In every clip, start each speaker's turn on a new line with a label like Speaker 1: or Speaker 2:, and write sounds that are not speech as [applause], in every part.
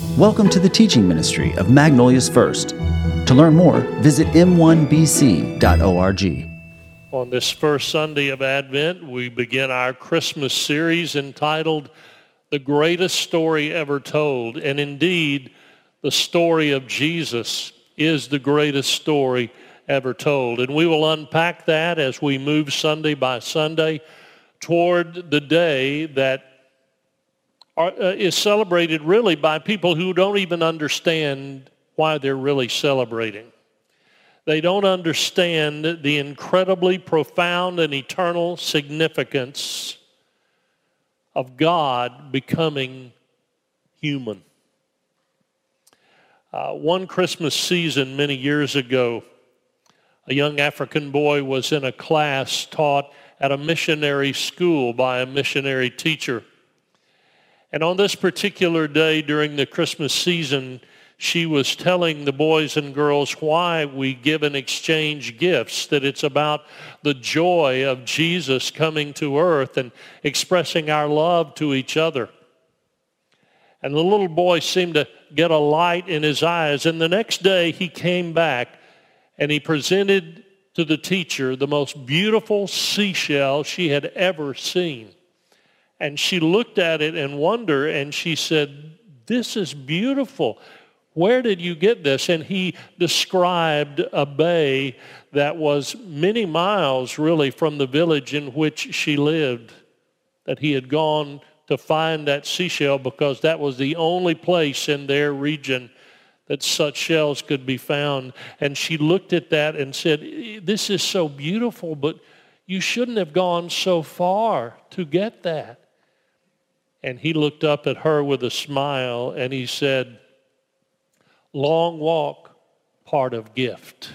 Speaker 1: Welcome to the teaching ministry of Magnolia's First. To learn more, visit m1bc.org.
Speaker 2: On this first Sunday of Advent, we begin our Christmas series entitled The Greatest Story Ever Told. And indeed, the story of Jesus is the greatest story ever told. And we will unpack that as we move Sunday by Sunday toward the day that are, uh, is celebrated really by people who don't even understand why they're really celebrating. They don't understand the incredibly profound and eternal significance of God becoming human. Uh, one Christmas season many years ago, a young African boy was in a class taught at a missionary school by a missionary teacher. And on this particular day during the Christmas season, she was telling the boys and girls why we give and exchange gifts, that it's about the joy of Jesus coming to earth and expressing our love to each other. And the little boy seemed to get a light in his eyes. And the next day he came back and he presented to the teacher the most beautiful seashell she had ever seen. And she looked at it in wonder and she said, this is beautiful. Where did you get this? And he described a bay that was many miles really from the village in which she lived, that he had gone to find that seashell because that was the only place in their region that such shells could be found. And she looked at that and said, this is so beautiful, but you shouldn't have gone so far to get that. And he looked up at her with a smile and he said, long walk, part of gift.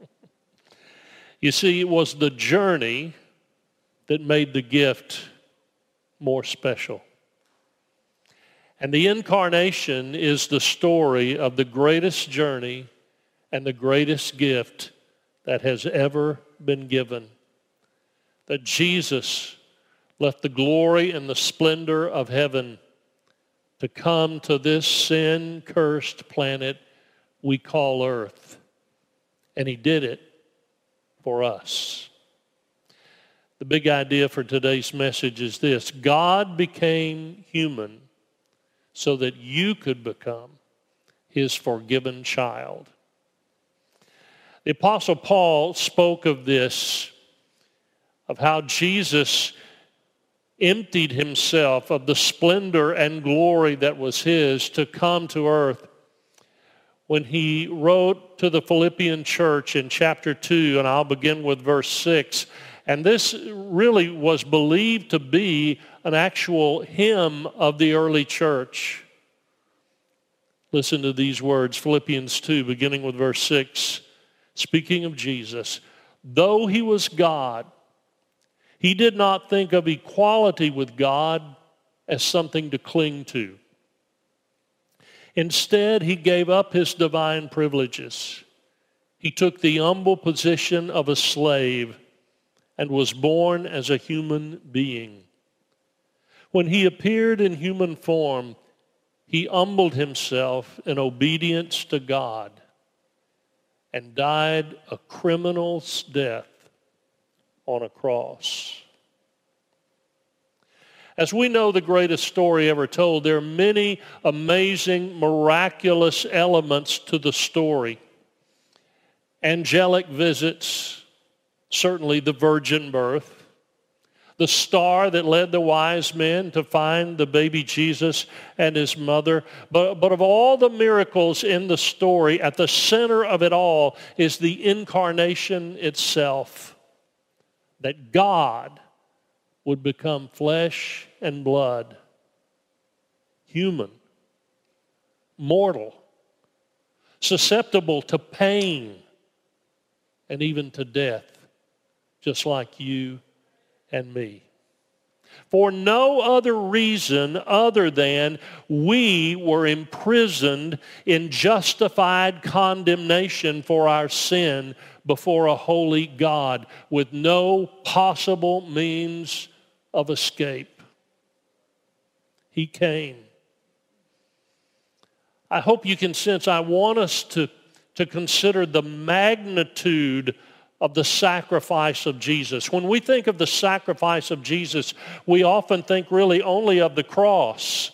Speaker 2: [laughs] you see, it was the journey that made the gift more special. And the incarnation is the story of the greatest journey and the greatest gift that has ever been given. That Jesus left the glory and the splendor of heaven to come to this sin-cursed planet we call Earth. And he did it for us. The big idea for today's message is this. God became human so that you could become his forgiven child. The Apostle Paul spoke of this, of how Jesus emptied himself of the splendor and glory that was his to come to earth when he wrote to the Philippian church in chapter 2, and I'll begin with verse 6. And this really was believed to be an actual hymn of the early church. Listen to these words, Philippians 2, beginning with verse 6. Speaking of Jesus, though he was God, he did not think of equality with God as something to cling to. Instead, he gave up his divine privileges. He took the humble position of a slave and was born as a human being. When he appeared in human form, he humbled himself in obedience to God and died a criminal's death on a cross. As we know the greatest story ever told, there are many amazing, miraculous elements to the story. Angelic visits, certainly the virgin birth, the star that led the wise men to find the baby Jesus and his mother. But, but of all the miracles in the story, at the center of it all is the incarnation itself that God would become flesh and blood, human, mortal, susceptible to pain and even to death, just like you and me. For no other reason other than we were imprisoned in justified condemnation for our sin before a holy God with no possible means of escape. He came I hope you can sense I want us to, to consider the magnitude of the sacrifice of Jesus. When we think of the sacrifice of Jesus, we often think really only of the cross.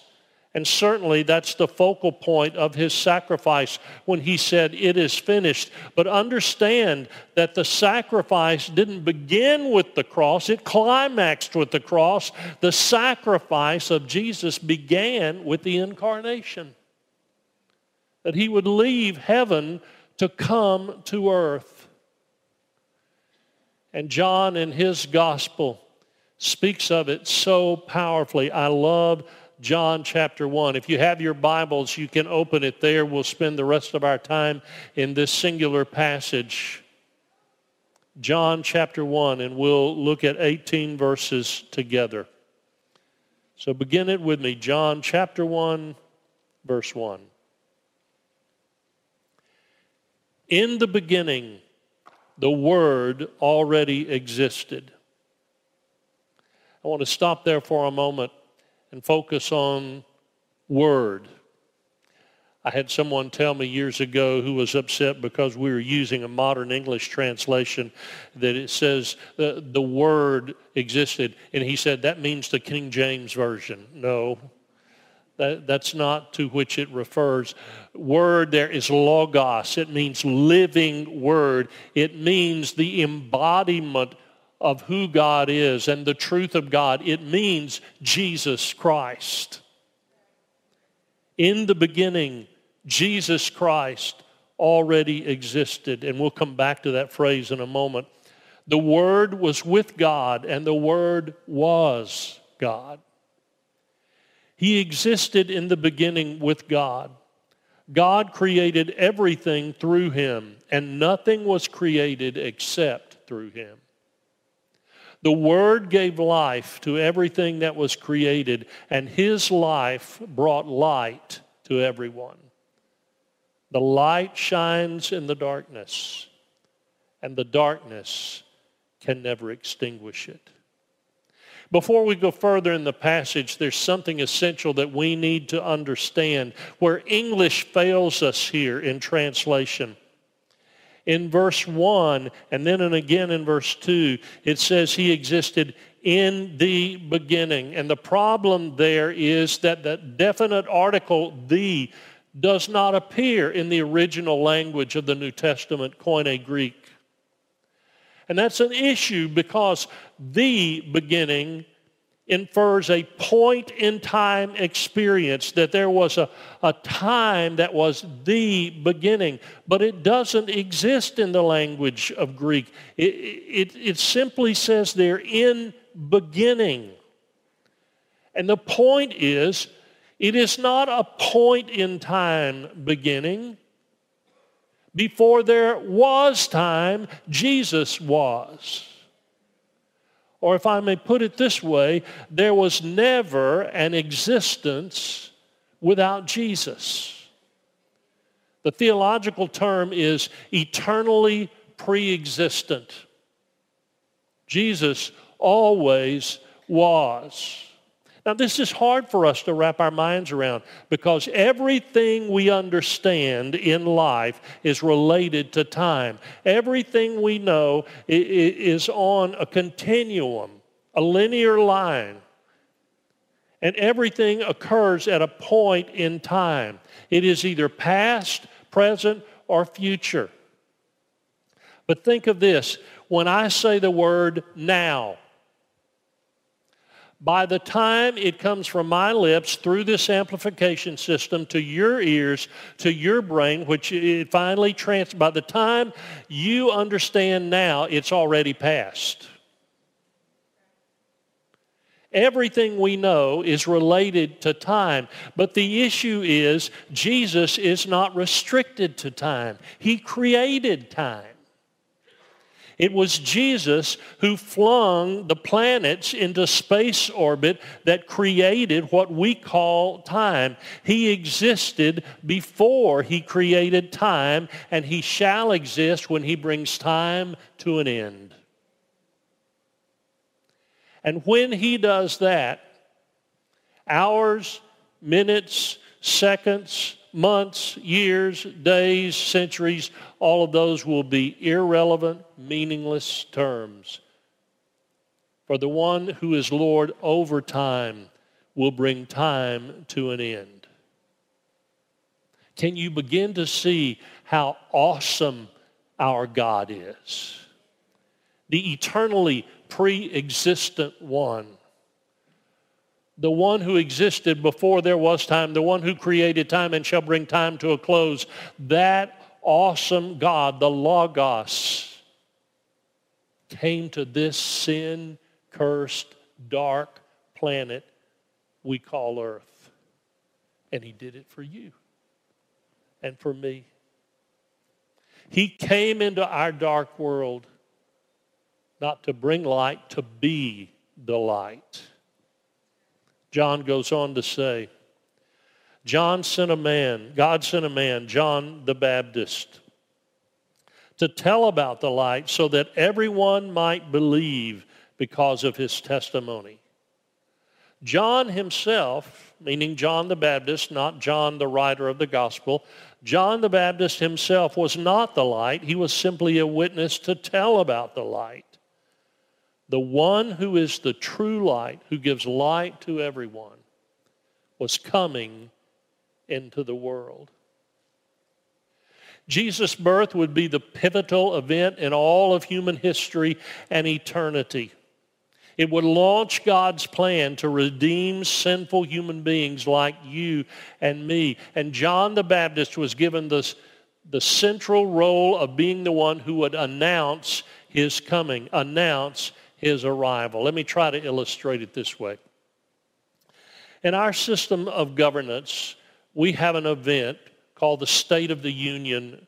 Speaker 2: And certainly that's the focal point of his sacrifice when he said, it is finished. But understand that the sacrifice didn't begin with the cross. It climaxed with the cross. The sacrifice of Jesus began with the incarnation. That he would leave heaven to come to earth. And John in his gospel speaks of it so powerfully. I love John chapter 1. If you have your Bibles, you can open it there. We'll spend the rest of our time in this singular passage. John chapter 1, and we'll look at 18 verses together. So begin it with me. John chapter 1, verse 1. In the beginning, the Word already existed. I want to stop there for a moment and focus on word. I had someone tell me years ago who was upset because we were using a modern English translation that it says the, the word existed. And he said, that means the King James Version. No, that, that's not to which it refers. Word there is logos. It means living word. It means the embodiment of who God is and the truth of God. It means Jesus Christ. In the beginning, Jesus Christ already existed. And we'll come back to that phrase in a moment. The Word was with God, and the Word was God. He existed in the beginning with God. God created everything through him, and nothing was created except through him. The Word gave life to everything that was created, and His life brought light to everyone. The light shines in the darkness, and the darkness can never extinguish it. Before we go further in the passage, there's something essential that we need to understand where English fails us here in translation in verse 1 and then and again in verse 2, it says he existed in the beginning. And the problem there is that the definite article, the, does not appear in the original language of the New Testament Koine Greek. And that's an issue because the beginning infers a point in time experience, that there was a, a time that was the beginning. But it doesn't exist in the language of Greek. It, it, it simply says there in beginning. And the point is, it is not a point in time beginning. Before there was time, Jesus was. Or if I may put it this way, there was never an existence without Jesus. The theological term is eternally pre-existent. Jesus always was. Now, this is hard for us to wrap our minds around because everything we understand in life is related to time. Everything we know is on a continuum, a linear line. And everything occurs at a point in time. It is either past, present, or future. But think of this. When I say the word now, by the time it comes from my lips through this amplification system to your ears, to your brain, which it finally trans, by the time you understand now, it's already passed. Everything we know is related to time. But the issue is Jesus is not restricted to time. He created time. It was Jesus who flung the planets into space orbit that created what we call time. He existed before he created time, and he shall exist when he brings time to an end. And when he does that, hours, minutes, seconds, months, years, days, centuries, all of those will be irrelevant, meaningless terms. For the one who is Lord over time will bring time to an end. Can you begin to see how awesome our God is? The eternally pre-existent one the one who existed before there was time, the one who created time and shall bring time to a close, that awesome God, the Logos, came to this sin-cursed, dark planet we call Earth. And he did it for you and for me. He came into our dark world not to bring light, to be the light. John goes on to say, John sent a man, God sent a man, John the Baptist, to tell about the light so that everyone might believe because of his testimony. John himself, meaning John the Baptist, not John the writer of the gospel, John the Baptist himself was not the light. He was simply a witness to tell about the light the one who is the true light, who gives light to everyone, was coming into the world. Jesus' birth would be the pivotal event in all of human history and eternity. It would launch God's plan to redeem sinful human beings like you and me. And John the Baptist was given this, the central role of being the one who would announce his coming, announce his arrival. Let me try to illustrate it this way. In our system of governance, we have an event called the State of the Union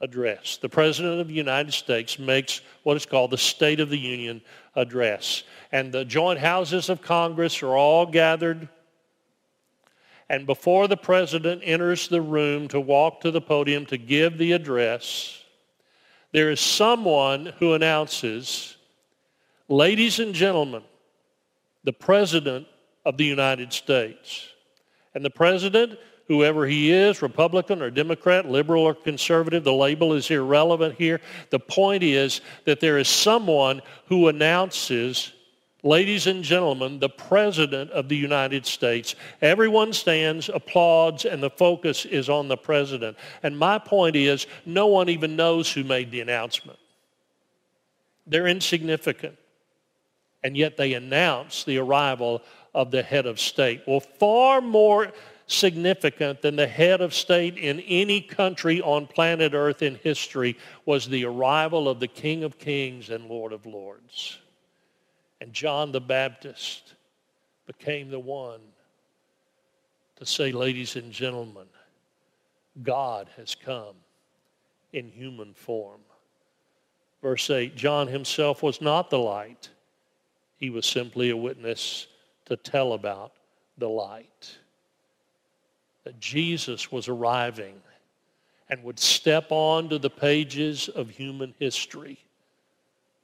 Speaker 2: address. The President of the United States makes what is called the State of the Union address. And the joint houses of Congress are all gathered. And before the President enters the room to walk to the podium to give the address, there is someone who announces Ladies and gentlemen, the President of the United States. And the President, whoever he is, Republican or Democrat, liberal or conservative, the label is irrelevant here. The point is that there is someone who announces, ladies and gentlemen, the President of the United States. Everyone stands, applauds, and the focus is on the President. And my point is, no one even knows who made the announcement. They're insignificant and yet they announce the arrival of the head of state. Well, far more significant than the head of state in any country on planet Earth in history was the arrival of the King of Kings and Lord of Lords. And John the Baptist became the one to say, ladies and gentlemen, God has come in human form. Verse 8, John himself was not the light he was simply a witness to tell about the light. That Jesus was arriving and would step onto the pages of human history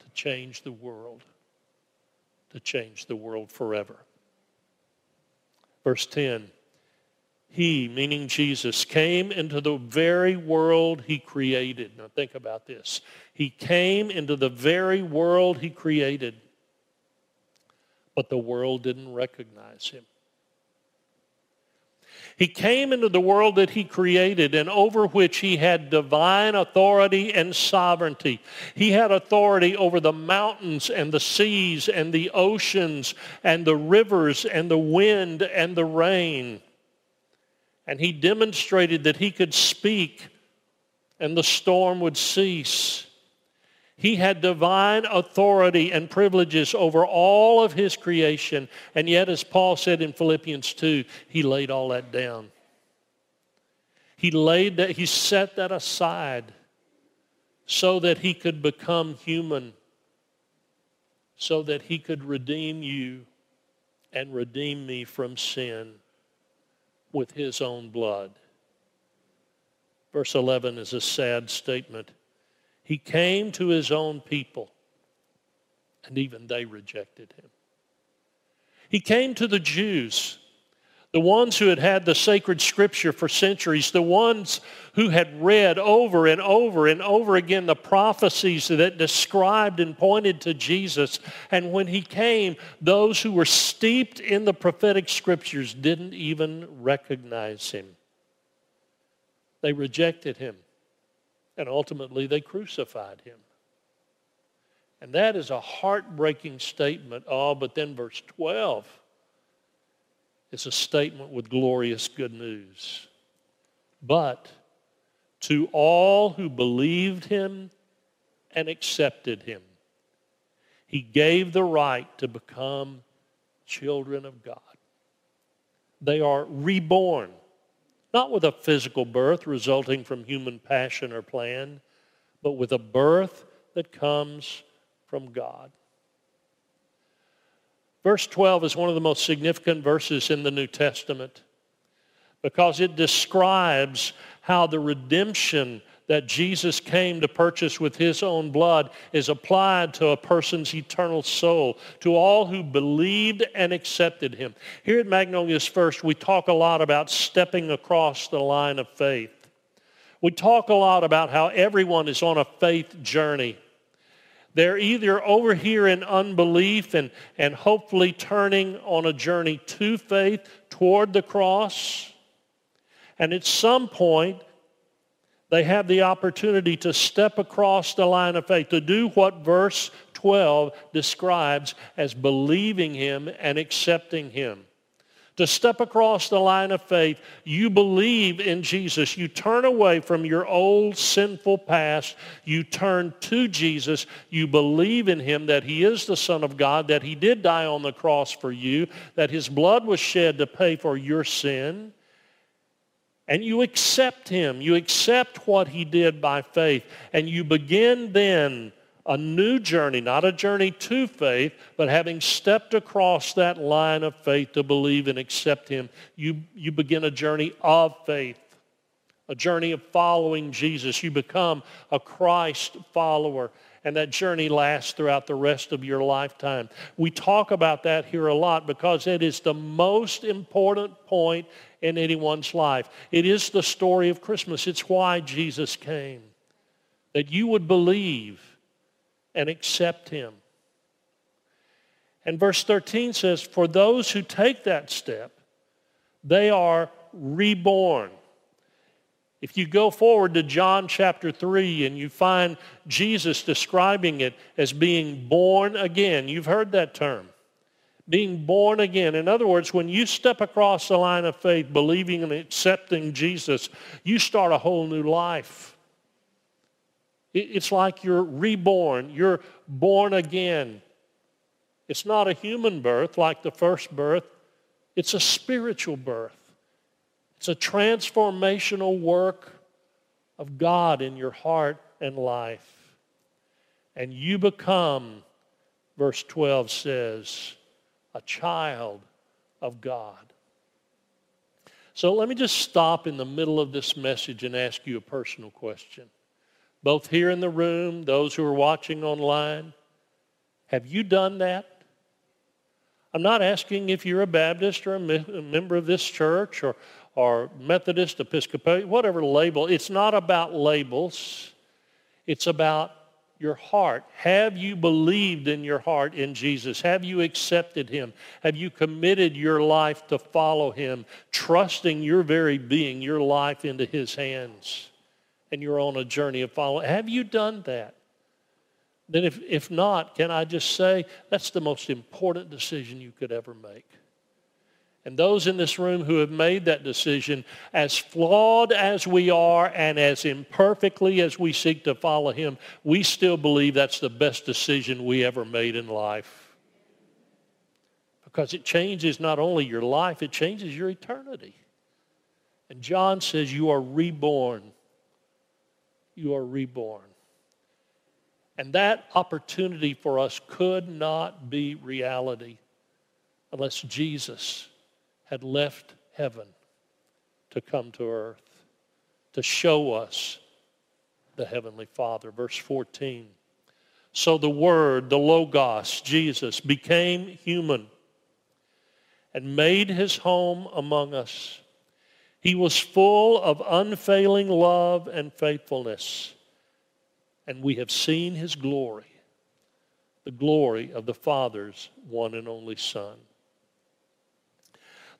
Speaker 2: to change the world, to change the world forever. Verse 10, he, meaning Jesus, came into the very world he created. Now think about this. He came into the very world he created but the world didn't recognize him. He came into the world that he created and over which he had divine authority and sovereignty. He had authority over the mountains and the seas and the oceans and the rivers and the wind and the rain. And he demonstrated that he could speak and the storm would cease. He had divine authority and privileges over all of his creation. And yet, as Paul said in Philippians 2, he laid all that down. He laid that, he set that aside so that he could become human, so that he could redeem you and redeem me from sin with his own blood. Verse 11 is a sad statement. He came to his own people, and even they rejected him. He came to the Jews, the ones who had had the sacred scripture for centuries, the ones who had read over and over and over again the prophecies that described and pointed to Jesus. And when he came, those who were steeped in the prophetic scriptures didn't even recognize him. They rejected him. And ultimately, they crucified him. And that is a heartbreaking statement. Oh, but then verse 12 is a statement with glorious good news. But to all who believed him and accepted him, he gave the right to become children of God. They are reborn, not with a physical birth resulting from human passion or plan, but with a birth that comes from God. Verse 12 is one of the most significant verses in the New Testament because it describes how the redemption that Jesus came to purchase with his own blood is applied to a person's eternal soul, to all who believed and accepted him. Here at Magnolia's First, we talk a lot about stepping across the line of faith. We talk a lot about how everyone is on a faith journey. They're either over here in unbelief and, and hopefully turning on a journey to faith toward the cross. And at some point, they have the opportunity to step across the line of faith, to do what verse 12 describes as believing him and accepting him to step across the line of faith, you believe in Jesus. You turn away from your old sinful past. You turn to Jesus. You believe in him that he is the Son of God, that he did die on the cross for you, that his blood was shed to pay for your sin. And you accept him. You accept what he did by faith. And you begin then a new journey, not a journey to faith, but having stepped across that line of faith to believe and accept him, you, you begin a journey of faith, a journey of following Jesus. You become a Christ follower. And that journey lasts throughout the rest of your lifetime. We talk about that here a lot because it is the most important point in anyone's life. It is the story of Christmas. It's why Jesus came. That you would believe and accept him. And verse 13 says, for those who take that step, they are reborn. If you go forward to John chapter 3 and you find Jesus describing it as being born again, you've heard that term. Being born again. In other words, when you step across the line of faith, believing and accepting Jesus, you start a whole new life. It's like you're reborn. You're born again. It's not a human birth like the first birth. It's a spiritual birth. It's a transformational work of God in your heart and life. And you become, verse 12 says, a child of God. So let me just stop in the middle of this message and ask you a personal question both here in the room, those who are watching online. Have you done that? I'm not asking if you're a Baptist or a, member of this church or, or Methodist, Episcopalian, whatever label. It's not about labels. It's about your heart. Have you believed in your heart in Jesus? Have you accepted him? Have you committed your life to follow him, trusting your very being, your life into his hands? and you're on a journey of following. Have you done that? Then if, if not, can I just say that's the most important decision you could ever make. And those in this room who have made that decision, as flawed as we are and as imperfectly as we seek to follow him, we still believe that's the best decision we ever made in life. Because it changes not only your life, it changes your eternity. And John says you are reborn you are reborn. And that opportunity for us could not be reality unless Jesus had left heaven to come to earth, to show us the Heavenly Father. Verse 14. So the Word, the Logos, Jesus, became human and made his home among us. He was full of unfailing love and faithfulness, and we have seen his glory, the glory of the Father's one and only Son.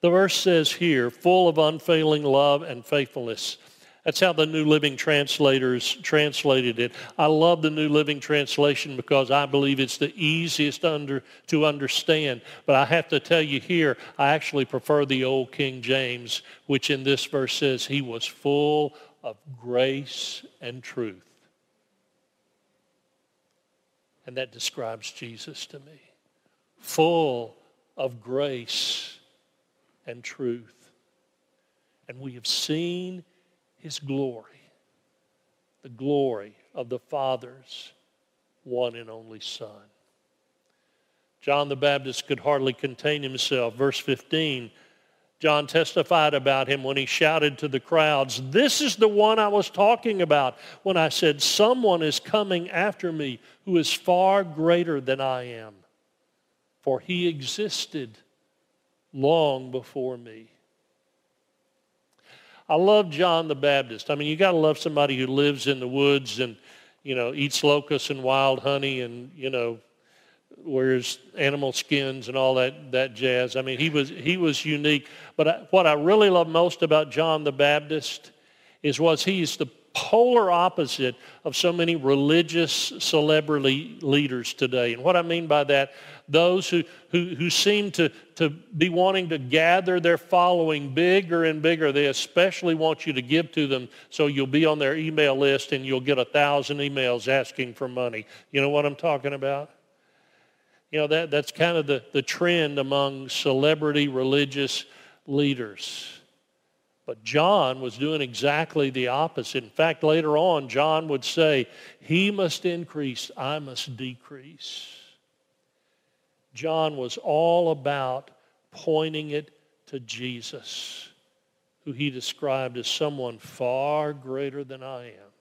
Speaker 2: The verse says here, full of unfailing love and faithfulness. That's how the New Living Translators translated it. I love the New Living Translation because I believe it's the easiest under, to understand. But I have to tell you here, I actually prefer the old King James, which in this verse says he was full of grace and truth. And that describes Jesus to me. Full of grace and truth. And we have seen his glory, the glory of the Father's one and only Son. John the Baptist could hardly contain himself. Verse 15, John testified about him when he shouted to the crowds, This is the one I was talking about when I said, Someone is coming after me who is far greater than I am. For he existed long before me. I love John the Baptist. I mean, you got to love somebody who lives in the woods and, you know, eats locusts and wild honey and, you know, wears animal skins and all that, that jazz. I mean, he was, he was unique. But I, what I really love most about John the Baptist is was he's the polar opposite of so many religious celebrity leaders today. And what I mean by that, those who, who, who seem to, to be wanting to gather their following bigger and bigger, they especially want you to give to them so you'll be on their email list and you'll get a thousand emails asking for money. You know what I'm talking about? You know, that, that's kind of the, the trend among celebrity religious leaders. But John was doing exactly the opposite. In fact, later on, John would say, he must increase, I must decrease. John was all about pointing it to Jesus, who he described as someone far greater than I am.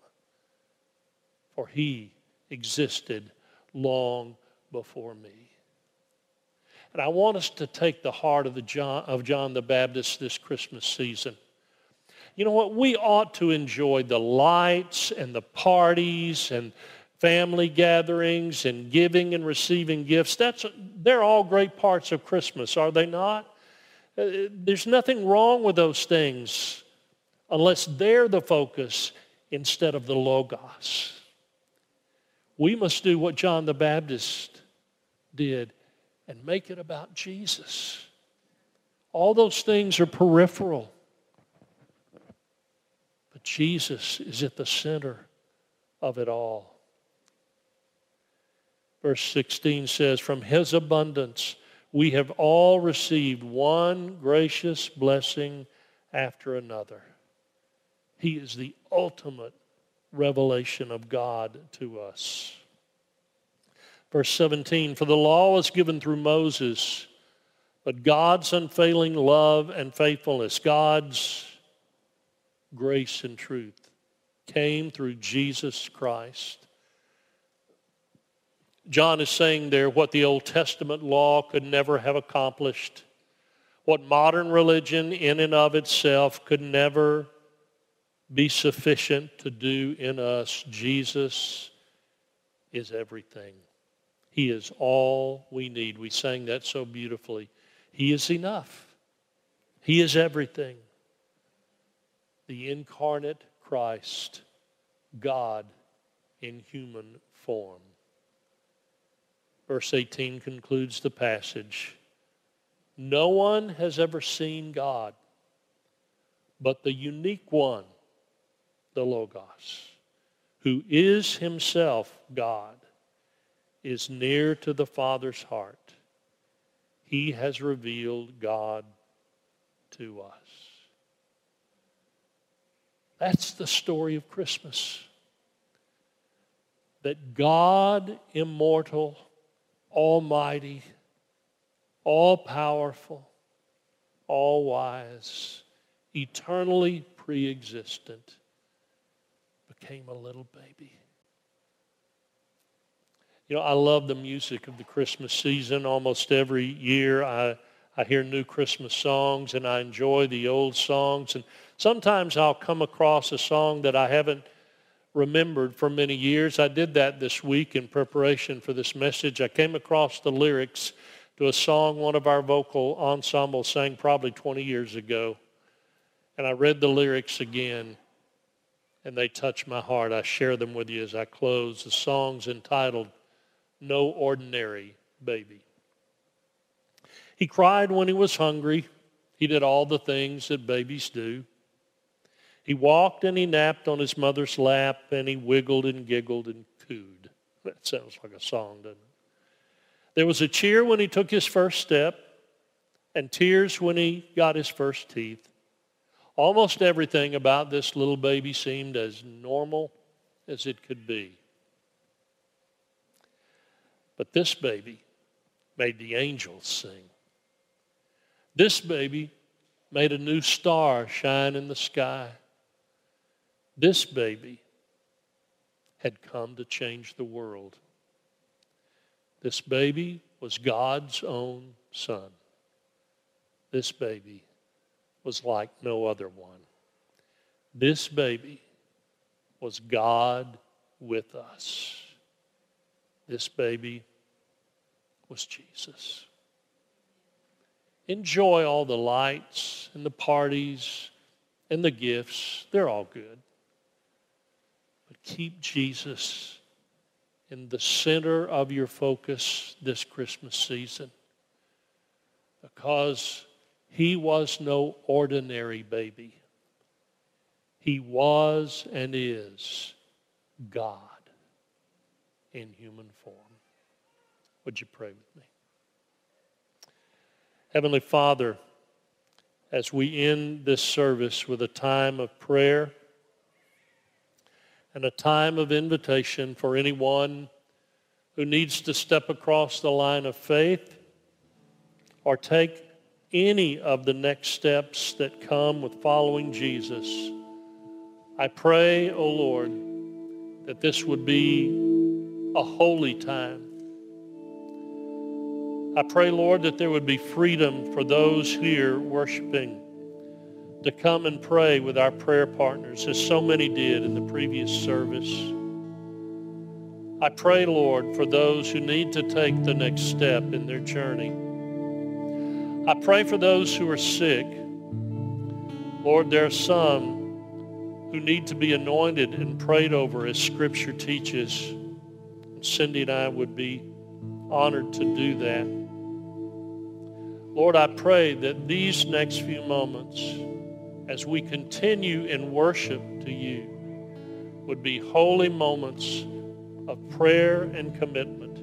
Speaker 2: For he existed long before me. And I want us to take the heart of, the John, of John the Baptist this Christmas season you know what? We ought to enjoy the lights and the parties and family gatherings and giving and receiving gifts. That's, they're all great parts of Christmas, are they not? Uh, there's nothing wrong with those things unless they're the focus instead of the Logos. We must do what John the Baptist did and make it about Jesus. All those things are peripheral. Jesus is at the center of it all. Verse 16 says, From his abundance we have all received one gracious blessing after another. He is the ultimate revelation of God to us. Verse 17, For the law was given through Moses, but God's unfailing love and faithfulness, God's grace and truth came through Jesus Christ. John is saying there what the Old Testament law could never have accomplished, what modern religion in and of itself could never be sufficient to do in us. Jesus is everything. He is all we need. We sang that so beautifully. He is enough. He is everything the incarnate Christ, God in human form. Verse 18 concludes the passage. No one has ever seen God, but the unique one, the Logos, who is himself God, is near to the Father's heart. He has revealed God to us. That's the story of Christmas. That God, immortal, almighty, all powerful, all wise, eternally pre existent, became a little baby. You know, I love the music of the Christmas season. Almost every year I, I hear new Christmas songs and I enjoy the old songs. And sometimes I'll come across a song that I haven't remembered for many years. I did that this week in preparation for this message. I came across the lyrics to a song one of our vocal ensembles sang probably 20 years ago. And I read the lyrics again, and they touch my heart. I share them with you as I close. The song's entitled No Ordinary Baby. He cried when he was hungry. He did all the things that babies do. He walked and he napped on his mother's lap, and he wiggled and giggled and cooed. That sounds like a song, doesn't it? There was a cheer when he took his first step, and tears when he got his first teeth. Almost everything about this little baby seemed as normal as it could be. But this baby made the angels sing. This baby made a new star shine in the sky. This baby had come to change the world. This baby was God's own son. This baby was like no other one. This baby was God with us. This baby was Jesus enjoy all the lights and the parties and the gifts. They're all good. Keep Jesus in the center of your focus this Christmas season because he was no ordinary baby. He was and is God in human form. Would you pray with me? Heavenly Father, as we end this service with a time of prayer and a time of invitation for anyone who needs to step across the line of faith or take any of the next steps that come with following Jesus, I pray, O oh Lord, that this would be a holy time. I pray, Lord, that there would be freedom for those here worshiping to come and pray with our prayer partners, as so many did in the previous service. I pray, Lord, for those who need to take the next step in their journey. I pray for those who are sick. Lord, there are some who need to be anointed and prayed over as Scripture teaches. Cindy and I would be honored to do that. Lord, I pray that these next few moments, as we continue in worship to you, would be holy moments of prayer and commitment,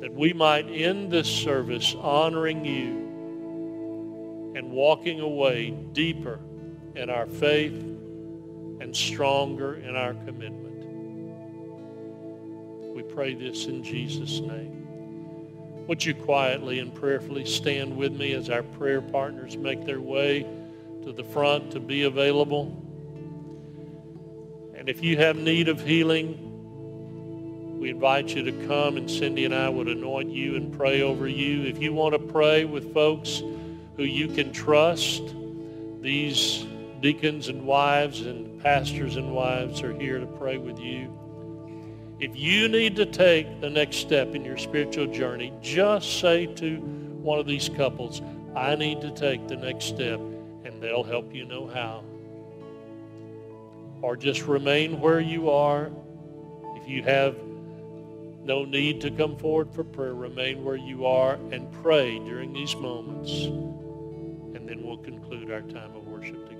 Speaker 2: that we might end this service honoring you and walking away deeper in our faith and stronger in our commitment. We pray this in Jesus' name. Would you quietly and prayerfully stand with me as our prayer partners make their way to the front to be available? And if you have need of healing, we invite you to come and Cindy and I would anoint you and pray over you. If you want to pray with folks who you can trust, these deacons and wives and pastors and wives are here to pray with you. If you need to take the next step in your spiritual journey, just say to one of these couples, I need to take the next step, they'll help you know how. Or just remain where you are. If you have no need to come forward for prayer, remain where you are and pray during these moments. And then we'll conclude our time of worship together.